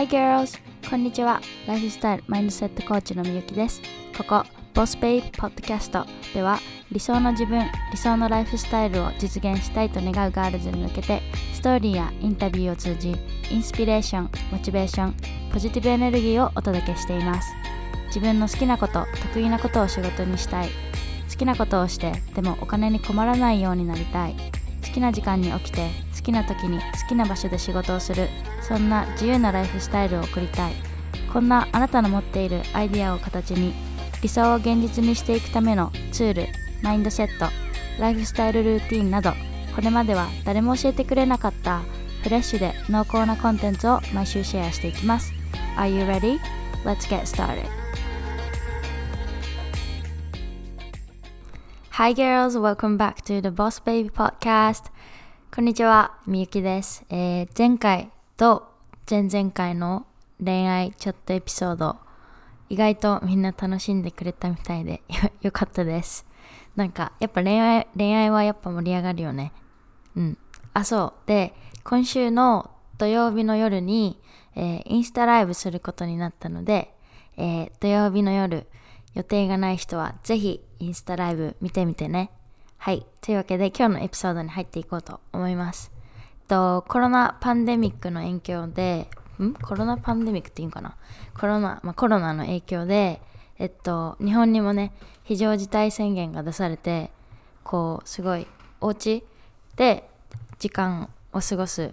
Hi girls! こんにちは。ライフスタイルマインドセットコーチのみゆきです。ここ、ボスベイポッドキャストでは理想の自分、理想のライフスタイルを実現したいと願うガールズに向けてストーリーやインタビューを通じインスピレーション、モチベーション、ポジティブエネルギーをお届けしています。自分の好きなこと、得意なことを仕事にしたい。好きなことをして、でもお金に困らないようになりたい。好きな時間に起きて好きな時に好きな場所で仕事をする。そんな自由なライフスタイルを送りたい。こんなあなたの持っているアイデアを形に理想を現実にしていくためのツールマインドセットライフスタイルルーティンなどこれまでは誰も教えてくれなかったフレッシュで濃厚なコンテンツを毎週シェアしていきます。Are you ready? Let's get started. Hi girls, welcome back to the Boss Baby Podcast. こんにちは、みゆきです、えー前回と前々回の恋愛ちょっとエピソード意外とみんな楽しんでくれたみたいで よかったです。なんかやっぱ恋愛恋愛はやっぱ盛り上がるよね。うん。あそう。で今週の土曜日の夜に、えーインスタライブすることになったので、えー土曜日の夜予定がない人はぜひインスタライブ見てみてね。はい。というわけで今日のエピソードに入っていこうと思います。とコロナパンデミックの影響で、ん？コロナパンデミックっていうんかな？コロナ、まあ、コロナの影響で、えっと、日本にもね、非常事態宣言が出されて、こう、すごい、お家で時間を過ごす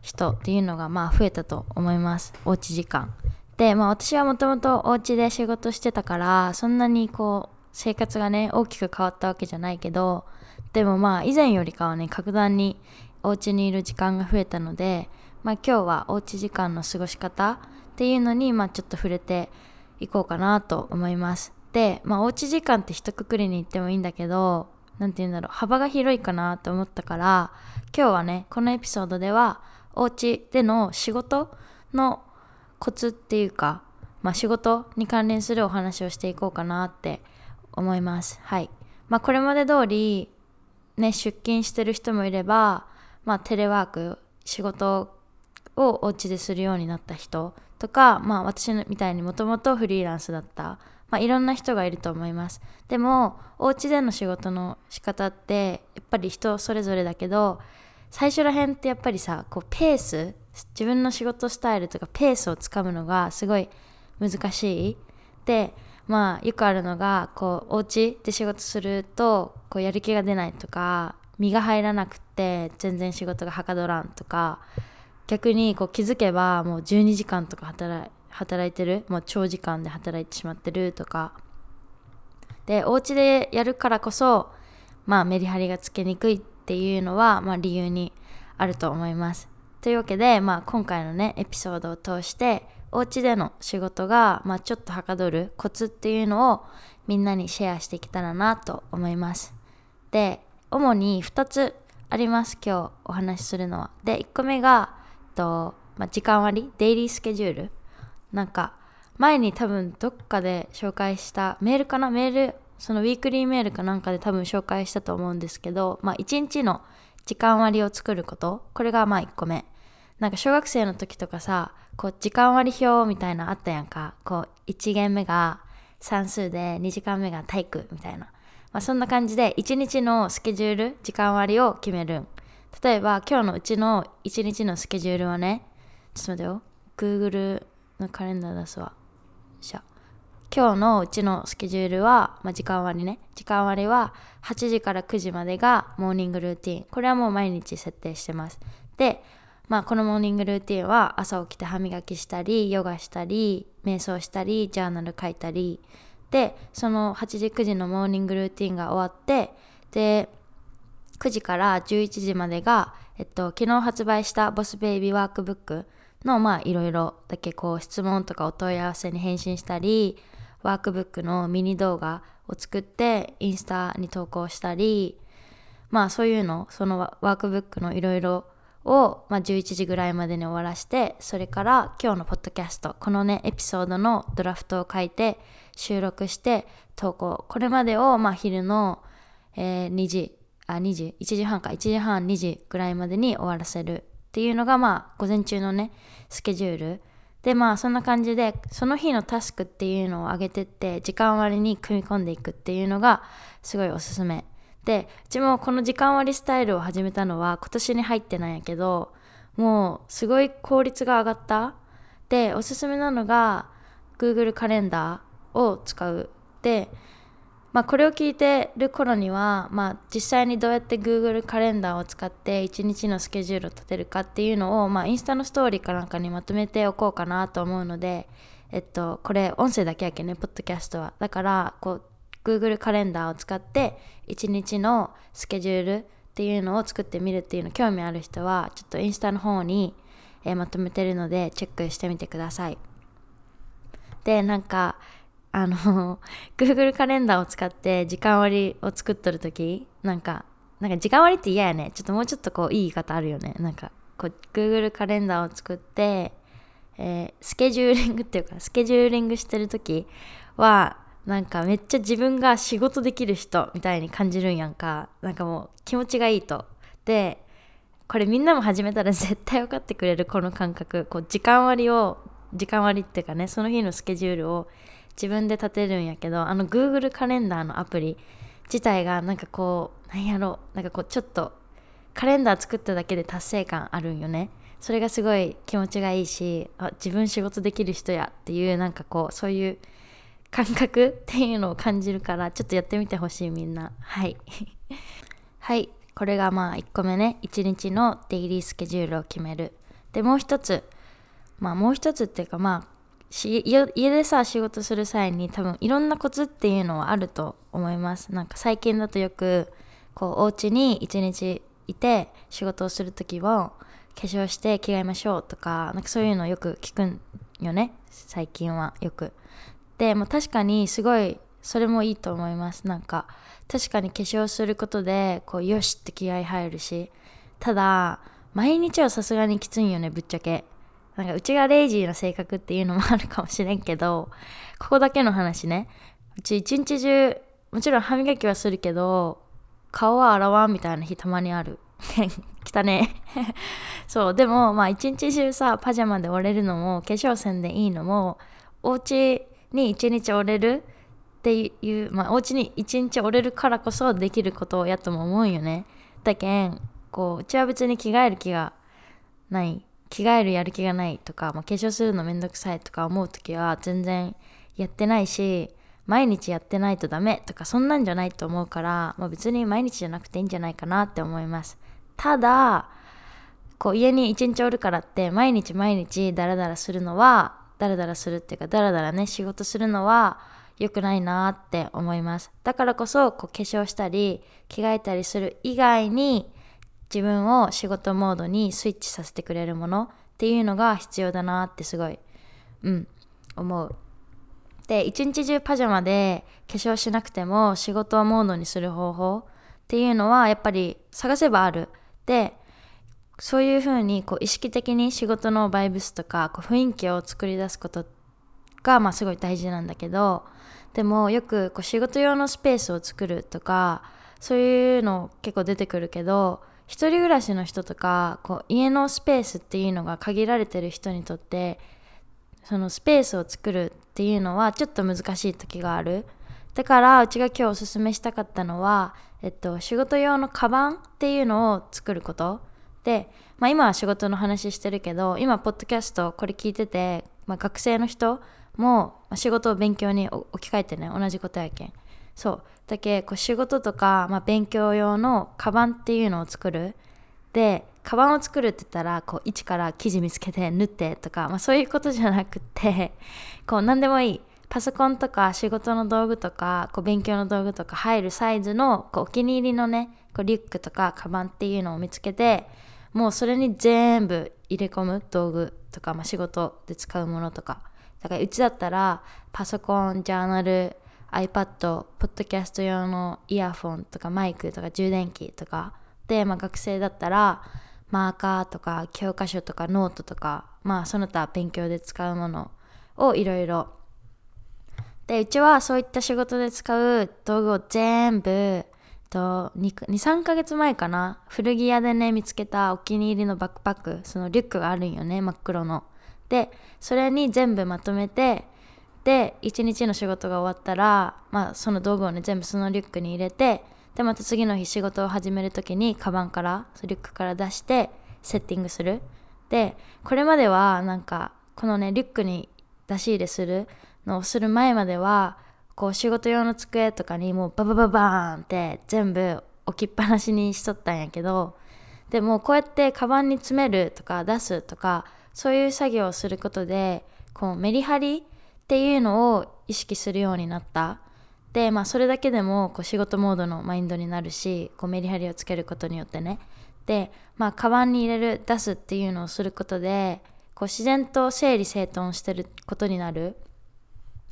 人っていうのがまあ増えたと思いますおうち時間でまあ私はもともとお家で仕事してたからそんなにこう生活がね大きく変わったわけじゃないけどでもまあ以前よりかはね格段にお家にいる時間が増えたのでまあ今日はおうち時間の過ごし方っていうのにまあちょっと触れていこうかなと思います。でまあおうち時間って一括りに言ってもいいんだけどなんて言うんだろう幅が広いかなと思ったから今日はねこのエピソードではお家での仕事のコツっていうか、まあ、仕事に関連するお話をしていこうかなって思います。はい。まあこれまで通りね出勤してる人もいればまあテレワーク仕事をお家でするようになった人とかまあ私みたいにもともとフリーランスだったまあいろんな人がいると思います。でもお家での仕事の仕方ってやっぱり人それぞれだけど最初らへんってやっぱりさこうペース自分の仕事スタイルとかペースをつかむのがすごい難しい。でまあよくあるのがこうお家で仕事するとこうやる気が出ないとか身が入らなくて全然仕事がはかどらんとか逆にこう気づけばもう12時間とか働い働いてるもう長時間で働いてしまってるとかでお家でやるからこそまあメリハリがつけにくいっていうのは、まあ、理由にあると思います。というわけで、まあ、今回のねエピソードを通してお家での仕事が、まあ、ちょっとはかどるコツっていうのをみんなにシェアしていけたらなと思います。で主に2つあります今日お話しするのは。で1個目がえっと、まあ、時間割デイリースケジュールなんか前に多分どっかで紹介したメールかな？メールそのウィークリーメールかなんかで多分紹介したと思うんですけど、まあ一日の時間割を作ること、これがまあ1個目。なんか小学生の時とかさ、こう時間割表みたいなあったやんか。こう1限目が算数で2時間目が体育みたいな。まあそんな感じで1日のスケジュール、時間割を決める。例えば今日のうちの1日のスケジュールはね、ちょっと待ってよ。Google のカレンダー出すわ。しゃ。今日のうちのスケジュールは、まあ、時間割ね時間割は8時から9時までがモーニングルーティンこれはもう毎日設定してますで、まあ、このモーニングルーティンは朝起きて歯磨きしたりヨガしたり瞑想したりジャーナル書いたり。でその8時9時のモーニングルーティンが終わってで9時から11時までが、えっと、昨日発売したボスベイビーワークブックのまあいろいろだけこう質問とかお問い合わせに返信したりワークブックのミニ動画を作ってインスタに投稿したり。まあそういうのそのワワークブックのいろいろを、まあ、11時ぐらいまでに終わらしてそれから今日のポッドキャストこのねエピソードのドラフトを書いて収録して投稿。これまでを、まあ、昼の、えー2時あ2時1時半か1時半2時ぐらいまでに終わらせる。っていうのがまあ午前中のねスケジュール。でまあそんな感じでその日のタスクっていうのを上げてって時間割に組み込んでいくっていうのがすごいおすすめ。でうちもこの時間割スタイルを始めたのは今年に入ってなんやけどもうすごい効率が上がった。でおすすめなのが Google カレンダーを使う。でまあ、これを聞いてる頃には、まあ、実際にどうやって Google カレンダーを使って1日のスケジュールを立てるかっていうのを、まあ、インスタのストーリーかなんかにまとめておこうかなと思うので、えっと、これ音声だけやけねポッドキャストは。だからこう Google カレンダーを使って1日のスケジュールっていうのを作ってみるっていうの興味ある人はちょっとインスタの方に、えー、まとめてるのでチェックしてみてください。でなんかあの Google カレンダーを使って時間割を作っとる時なんかなんか時間割って嫌やね。ちょっともうちょっとこういい言い方あるよね。なんかこう Google カレンダーを作って、えー、スケジューリングっていうかスケジューリングしてる時はなんかめっちゃ自分が仕事できる人みたいに感じるんやんか。なんかもう気持ちがいいと。でこれみんなも始めたら絶対分かってくれるこの感覚。こう時間割を時間割っていうかねその日のスケジュールを自分で立てるんやけどあの Google カレンダーのアプリ自体がなんかこうなんやろ。なんかこうちょっとカレンダー作っただけで達成感あるんよね。それがすごい気持ちがいいしあ自分仕事できる人やっていうなんかこうそういう感覚っていうのを感じるからちょっとやってみてほしいみんな。はい。はい。これがまあ1個目ね。1日のデイリースケジュールを決める。でもう一つ。まあもう一つっていうかまあ家でさ仕事する際に多分いろんなコツっていうのはあると思います。なんか最近だとよくこうお家に一日いて仕事をする時は化粧して着替えましょうとかなんかそういうのよく聞くんよね。最近はよく。でも確かにすごいそれもいいと思いますなんか確かに化粧することでこうよしって気合入るしただ毎日はさすがにきついよねぶっちゃけなんかうちがレイジーな性格っていうのもあるかもしれんけど、ここだけの話ね。うち一日中、もちろん歯磨きはするけど、顔は洗わんみたいな日たまにある。汚ね そう、でもまあ一日中さ、パジャマで折れるのも、化粧線でいいのも、お家に一日折れるっていう、まあお家に一日折れるからこそできることをやとも思うよね。だけん、こう、うちは別に着替える気がない着替えるやる気がないとか、まあ、化粧するのめんどくさいとか思う時は全然やってないし毎日やってないとダメとかそんなんじゃないと思うから、まあ、別に毎日じゃなくていいんじゃないかなって思いますただこう家に一日おるからって毎日毎日ダラダラするのはダラダラするっていうかダラダラね仕事するのは良くないなって思いますだからこそこう化粧したり着替えたりする以外に自分を仕事モードにスイッチさせてくれるものっていうのが必要だなってすごい、うん、思う。で、一日中パジャマで化粧しなくても仕事モードにする方法っていうのはやっぱり探せばある。で、そういうふうにこう意識的に仕事のバイブスとかこう雰囲気を作り出すことがまあすごい大事なんだけどでもよくこう仕事用のスペースを作るとかそういうの結構出てくるけど一人暮らしの人とかこう家のスペースっていうのが限られてる人にとってそのスペースを作るっていうのはちょっと難しい時がある。だからうちが今日おすすめしたかったのは、えっと、仕事用のカバンっていうのを作ること。で、まあ、今は仕事の話してるけど今ポッドキャストこれ聞いてて、まあ、学生の人も仕事を勉強に置き換えてね同じことやけん。そう。だけこう仕事とか、まあ、勉強用のカバンっていうのを作る。でカバンを作るって言ったらこう一から生地見つけて縫ってとか、まあ、そういうことじゃなくて こう何でもいい。パソコンとか仕事の道具とかこう勉強の道具とか入るサイズのこうお気に入りのねこうリュックとかカバンっていうのを見つけてもうそれに全部入れ込む道具とか、まあ、仕事で使うものとか。だからうちだったらパソコンジャーナル iPad、ポッドキャスト用のイヤフォンとかマイクとか充電器とか。で、まあ、学生だったらマーカーとか教科書とかノートとか。まあその他勉強で使うものをいろいろ。でうちはそういった仕事で使う道具を全部と23ヶ月前かな。古着屋でね見つけたお気に入りのバックパック。そのリュックがあるんよね真っ黒の。でそれに全部まとめてで一日の仕事が終わったら、まあ、その道具をね全部そのリュックに入れてでまた次の日仕事を始める時にカバンからリュックから出してセッティングする。でこれまではなんかこのねリュックに出し入れするのをする前まではこう仕事用の机とかにもうババババーンって全部置きっぱなしにしとったんやけどでもこうやってカバンに詰めるとか出すとかそういう作業をすることでこうメリハリっていうのを意識するようになった。でまあそれだけでもこう仕事モードのマインドになるしこうメリハリをつけることによってね。でまあカバンに入れる出すっていうのをすることでこう自然と整理整頓してることになる。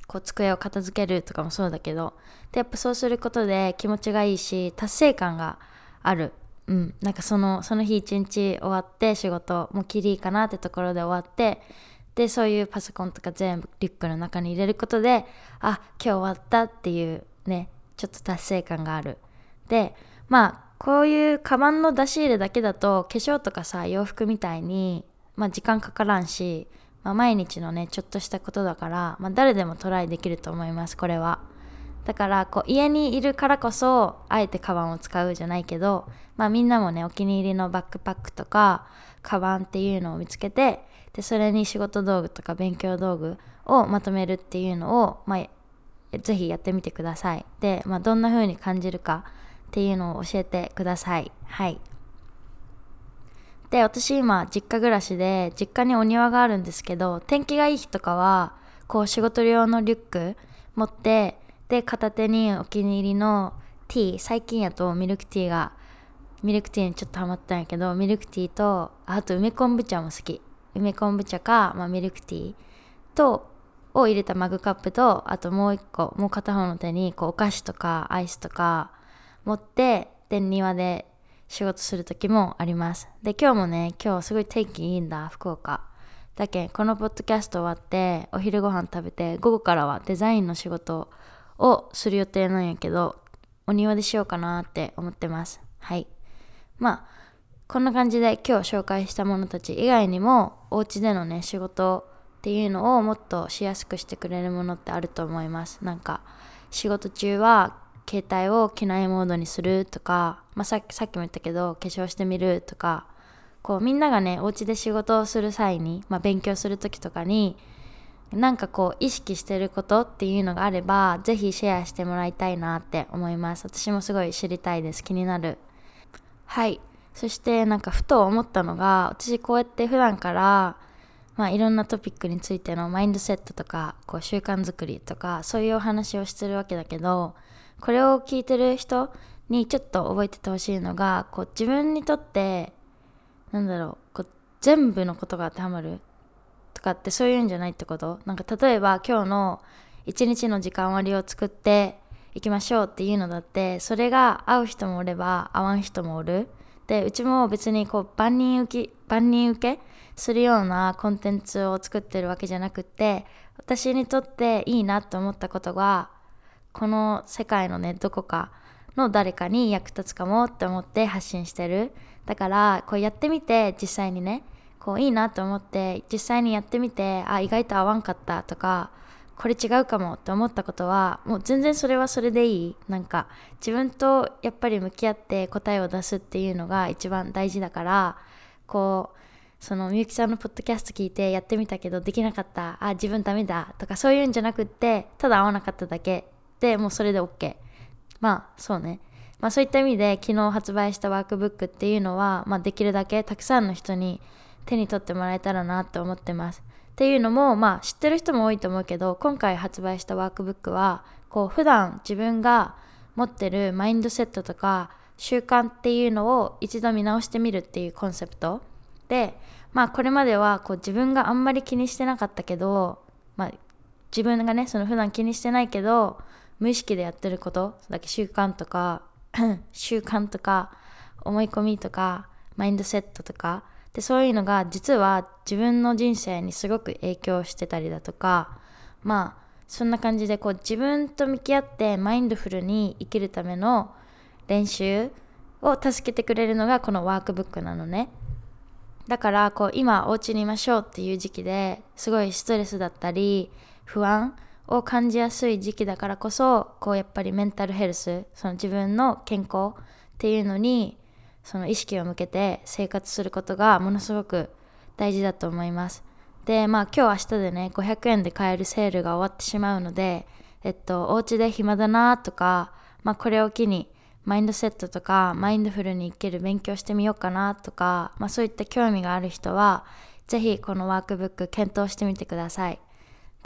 こう机を片付けるとかもそうだけどでやっぱそうすることで気持ちがいいし達成感がある。うん。なんかそのその日一日終わって仕事もうきりいいかなってところで終わってでそういうパソコンとか全部リュックの中に入れることであ今日終わったっていうねちょっと達成感がある。でまあこういうカバンの出し入れだけだと化粧とかさ洋服みたいに、まあ、時間かからんし、まあ、毎日のねちょっとしたことだから、まあ、誰でもトライできると思いますこれは。だからこう家にいるからこそあえてカバンを使うじゃないけど、まあ、みんなもねお気に入りのバックパックとかカバンっていうのを見つけてでそれに仕事道具とか勉強道具をまとめるっていうのを、まあ、ぜひやってみてください。で、まあ、どんな風に感じるかっていうのを教えてください。はい。で私今実家暮らしで実家にお庭があるんですけど天気がいい日とかはこう仕事用のリュック持ってで片手にお気に入りのティー最近やとミルクティーがミルクティーにちょっとハマったんやけどミルクティーとあと梅昆布茶も好き。梅昆布茶か、まあ、ミルクティーとを入れたマグカップとあともう一個もう片方の手にこうお菓子とかアイスとか持ってで庭で仕事する時もあります。で今日もね今日すごい天気いいんだ福岡。だけこのポッドキャスト終わってお昼ご飯食べて午後からはデザインの仕事をする予定なんやけどお庭でしようかなって思ってます。はい。まあこんな感じで今日紹介したものたち以外にもお家でのね仕事っていうのをもっとしやすくしてくれるものってあると思います。なんか仕事中は携帯を機内モードにするとか、まあ、さっきも言ったけど化粧してみるとかこうみんながねお家で仕事をする際に、まあ、勉強する時とかになんかこう意識してることっていうのがあればぜひシェアしてもらいたいなって思います。私もすごい知りたいです。気になる。はい。そしてなんかふと思ったのが私こうやって普段からまあいろんなトピックについてのマインドセットとかこう習慣づくりとかそういうお話をしてるわけだけどこれを聞いてる人にちょっと覚えててほしいのがこう自分にとってなんだろうこう全部のことが当てはまるとかってそういうんじゃないってこと？なんか例えば今日の一日の時間割を作っていきましょうっていうのだってそれが合う人もおれば合わん人もおる。でうちも別にこう万人受け万人受けするようなコンテンツを作ってるわけじゃなくって私にとっていいなと思ったことがこの世界のねどこかの誰かに役立つかもって思って発信してる。だからこうやってみて実際にねこういいなと思って実際にやってみてあ意外と合わんかったとかこれ違うかもって思ったことはもう全然それはそれでいい。なんか自分とやっぱり向き合って答えを出すっていうのが一番大事だからこうそのみゆきさんのポッドキャスト聞いてやってみたけどできなかった。あ自分ダメだとかそういうんじゃなくってただ合わなかっただけ。でもうそれで OK まあそうね。まあそういった意味で昨日発売したワークブックっていうのは、まあ、できるだけたくさんの人に手に取ってもらえたらなって思ってます。っていうのもまあ知ってる人も多いと思うけど今回発売したワークブックはこう普段自分が持ってるマインドセットとか習慣っていうのを一度見直してみるっていうコンセプト。でまあこれまではこう自分があんまり気にしてなかったけど、まあ、自分がねその普段気にしてないけど無意識でやってることだけ習慣とか 習慣とか思い込みとかマインドセットとかでそういうのが実は自分の人生にすごく影響してたりだとかまあそんな感じでこう自分と向き合ってマインドフルに生きるための練習を助けてくれるのがこのワークブックなのね。だからこう今お家にいましょうっていう時期ですごいストレスだったり不安を感じやすい時期だからこそこうやっぱりメンタルヘルスその自分の健康っていうのにその意識を向けて生活することがものすごく大事だと思います。でまあ今日明日でね500円で買えるセールが終わってしまうのでえっとお家で暇だなとかまあこれを機にマインドセットとかマインドフルに生きる勉強してみようかなとか、まあ、そういった興味がある人はぜひこのワークブック検討してみてください。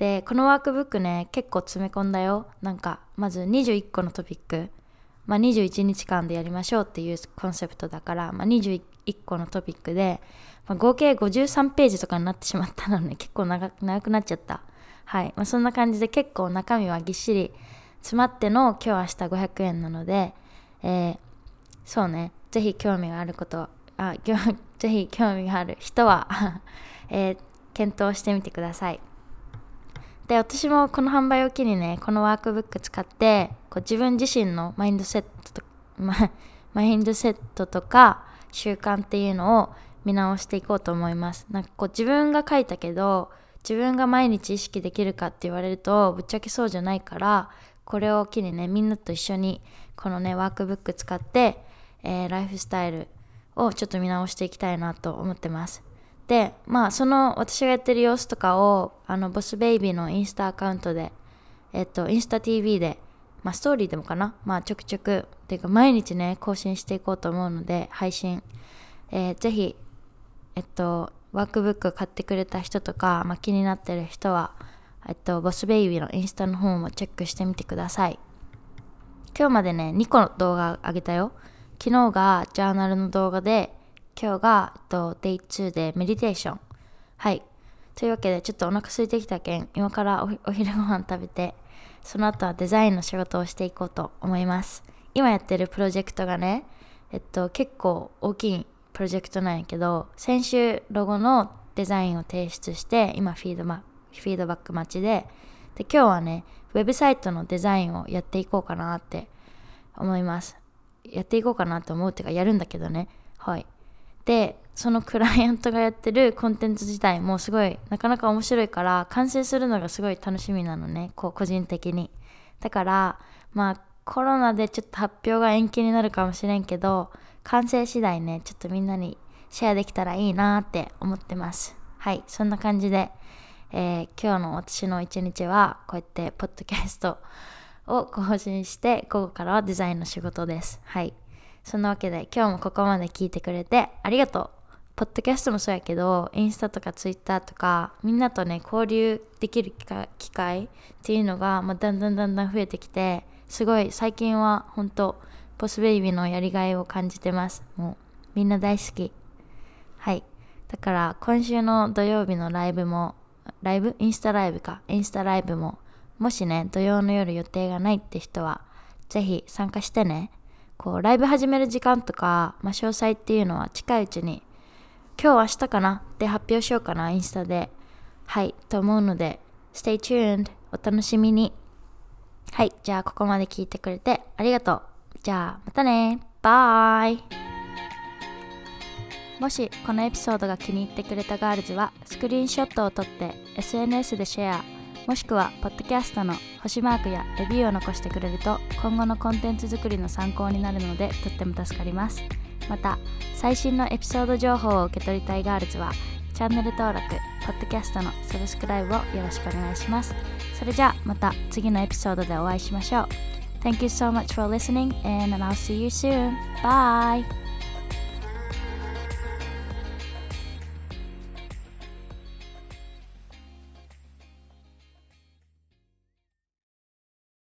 でこのワークブックね結構詰め込んだよ。なんかまず21個のトピック、まあ、21日間でやりましょうっていうコンセプトだから、まあ、21個のトピックで、まあ、合計53ページとかになってしまったので結構長くなっちゃった。はい、まあ、そんな感じで結構中身はぎっしり詰まっての今日明日500円なので、えー、そうね。ぜひ興味があることあ ぜひ興味がある人は えー、検討してみてください。で私もこの販売を機にねこのワークブック使ってこう自分自身のマインドセットと ママインドセットとか習慣っていうのを見直していこうと思います。なんかこう自分が書いたけど自分が毎日意識できるかって言われるとぶっちゃけそうじゃないからこれを機にねみんなと一緒にこのねワークブック使って、えー、ライフスタイルをちょっと見直していきたいなと思ってます。でまあその私がやってる様子とかをあのボスベイビーのインスタアカウントでえっとインスタ TV でまあストーリーでもかな？まあちょくちょくっていうか毎日ね更新していこうと思うので配信、えー、ぜひえっとワークブック買ってくれた人とか、まあ、気になってる人はえっとボスベイビーのインスタの方もチェックしてみてください。今日までね2個の動画あげたよ。昨日がジャーナルの動画で今日が、えっと、Day2 でメディテーション。はい。というわけで、ちょっとお腹空いてきたけん、今からお昼ご飯食べて、その後はデザインの仕事をしていこうと思います。今やってるプロジェクトがね、えっと、結構大きいプロジェクトなんやけど、先週ロゴのデザインを提出して、今フィードバフィードバック待ちで、で、今日はね、ウェブサイトのデザインをやっていこうかなって思います。やっていこうかなと思うっていうか、やるんだけどね。はい。でそのクライアントがやってるコンテンツ自体もすごいなかなか面白いから完成するのがすごい楽しみなのねこう個人的に。だからまあコロナでちょっと発表が延期になるかもしれんけど完成次第ねちょっとみんなにシェアできたらいいなって思ってます。はいそんな感じで、えー、今日の私の一日はこうやってポッドキャストを更新して午後からはデザインの仕事です。はい。そんなわけで今日もここまで聞いてくれてありがとう。ポッドキャストもそうやけど、インスタとかツイッターとか、みんなとね、交流できる機会っていうのが、まあ、だんだんだんだん増えてきて、すごい最近は本当ボスベイビーのやりがいを感じてます。もう、みんな大好き。はい。だから今週の土曜日のライブも、ライブ？インスタライブか。インスタライブも、もしね、土曜の夜予定がないって人は、ぜひ参加してね。こうライブ始める時間とか、まあ、詳細っていうのは近いうちに今日明日かなって発表しようかなインスタで。はいと思うので Stay tuned お楽しみに。はいじゃあここまで聞いてくれてありがとう。じゃあまたね。バイ。もしこのエピソードが気に入ってくれたガールズはスクリーンショットを撮って SNS でシェア。もしくはポッドキャストの星マークやレビューを残してくれると今後のコンテンツ作りの参考になるのでとっても助かりますまた最新のエピソード情報を受け取りたいガールズはチャンネル登録、ポッドキャストのサブスクライブをよろしくお願いしますそれじゃあまた次のエピソードでお会いしましょう Thank you so much for listening and I'll see you soon. Bye!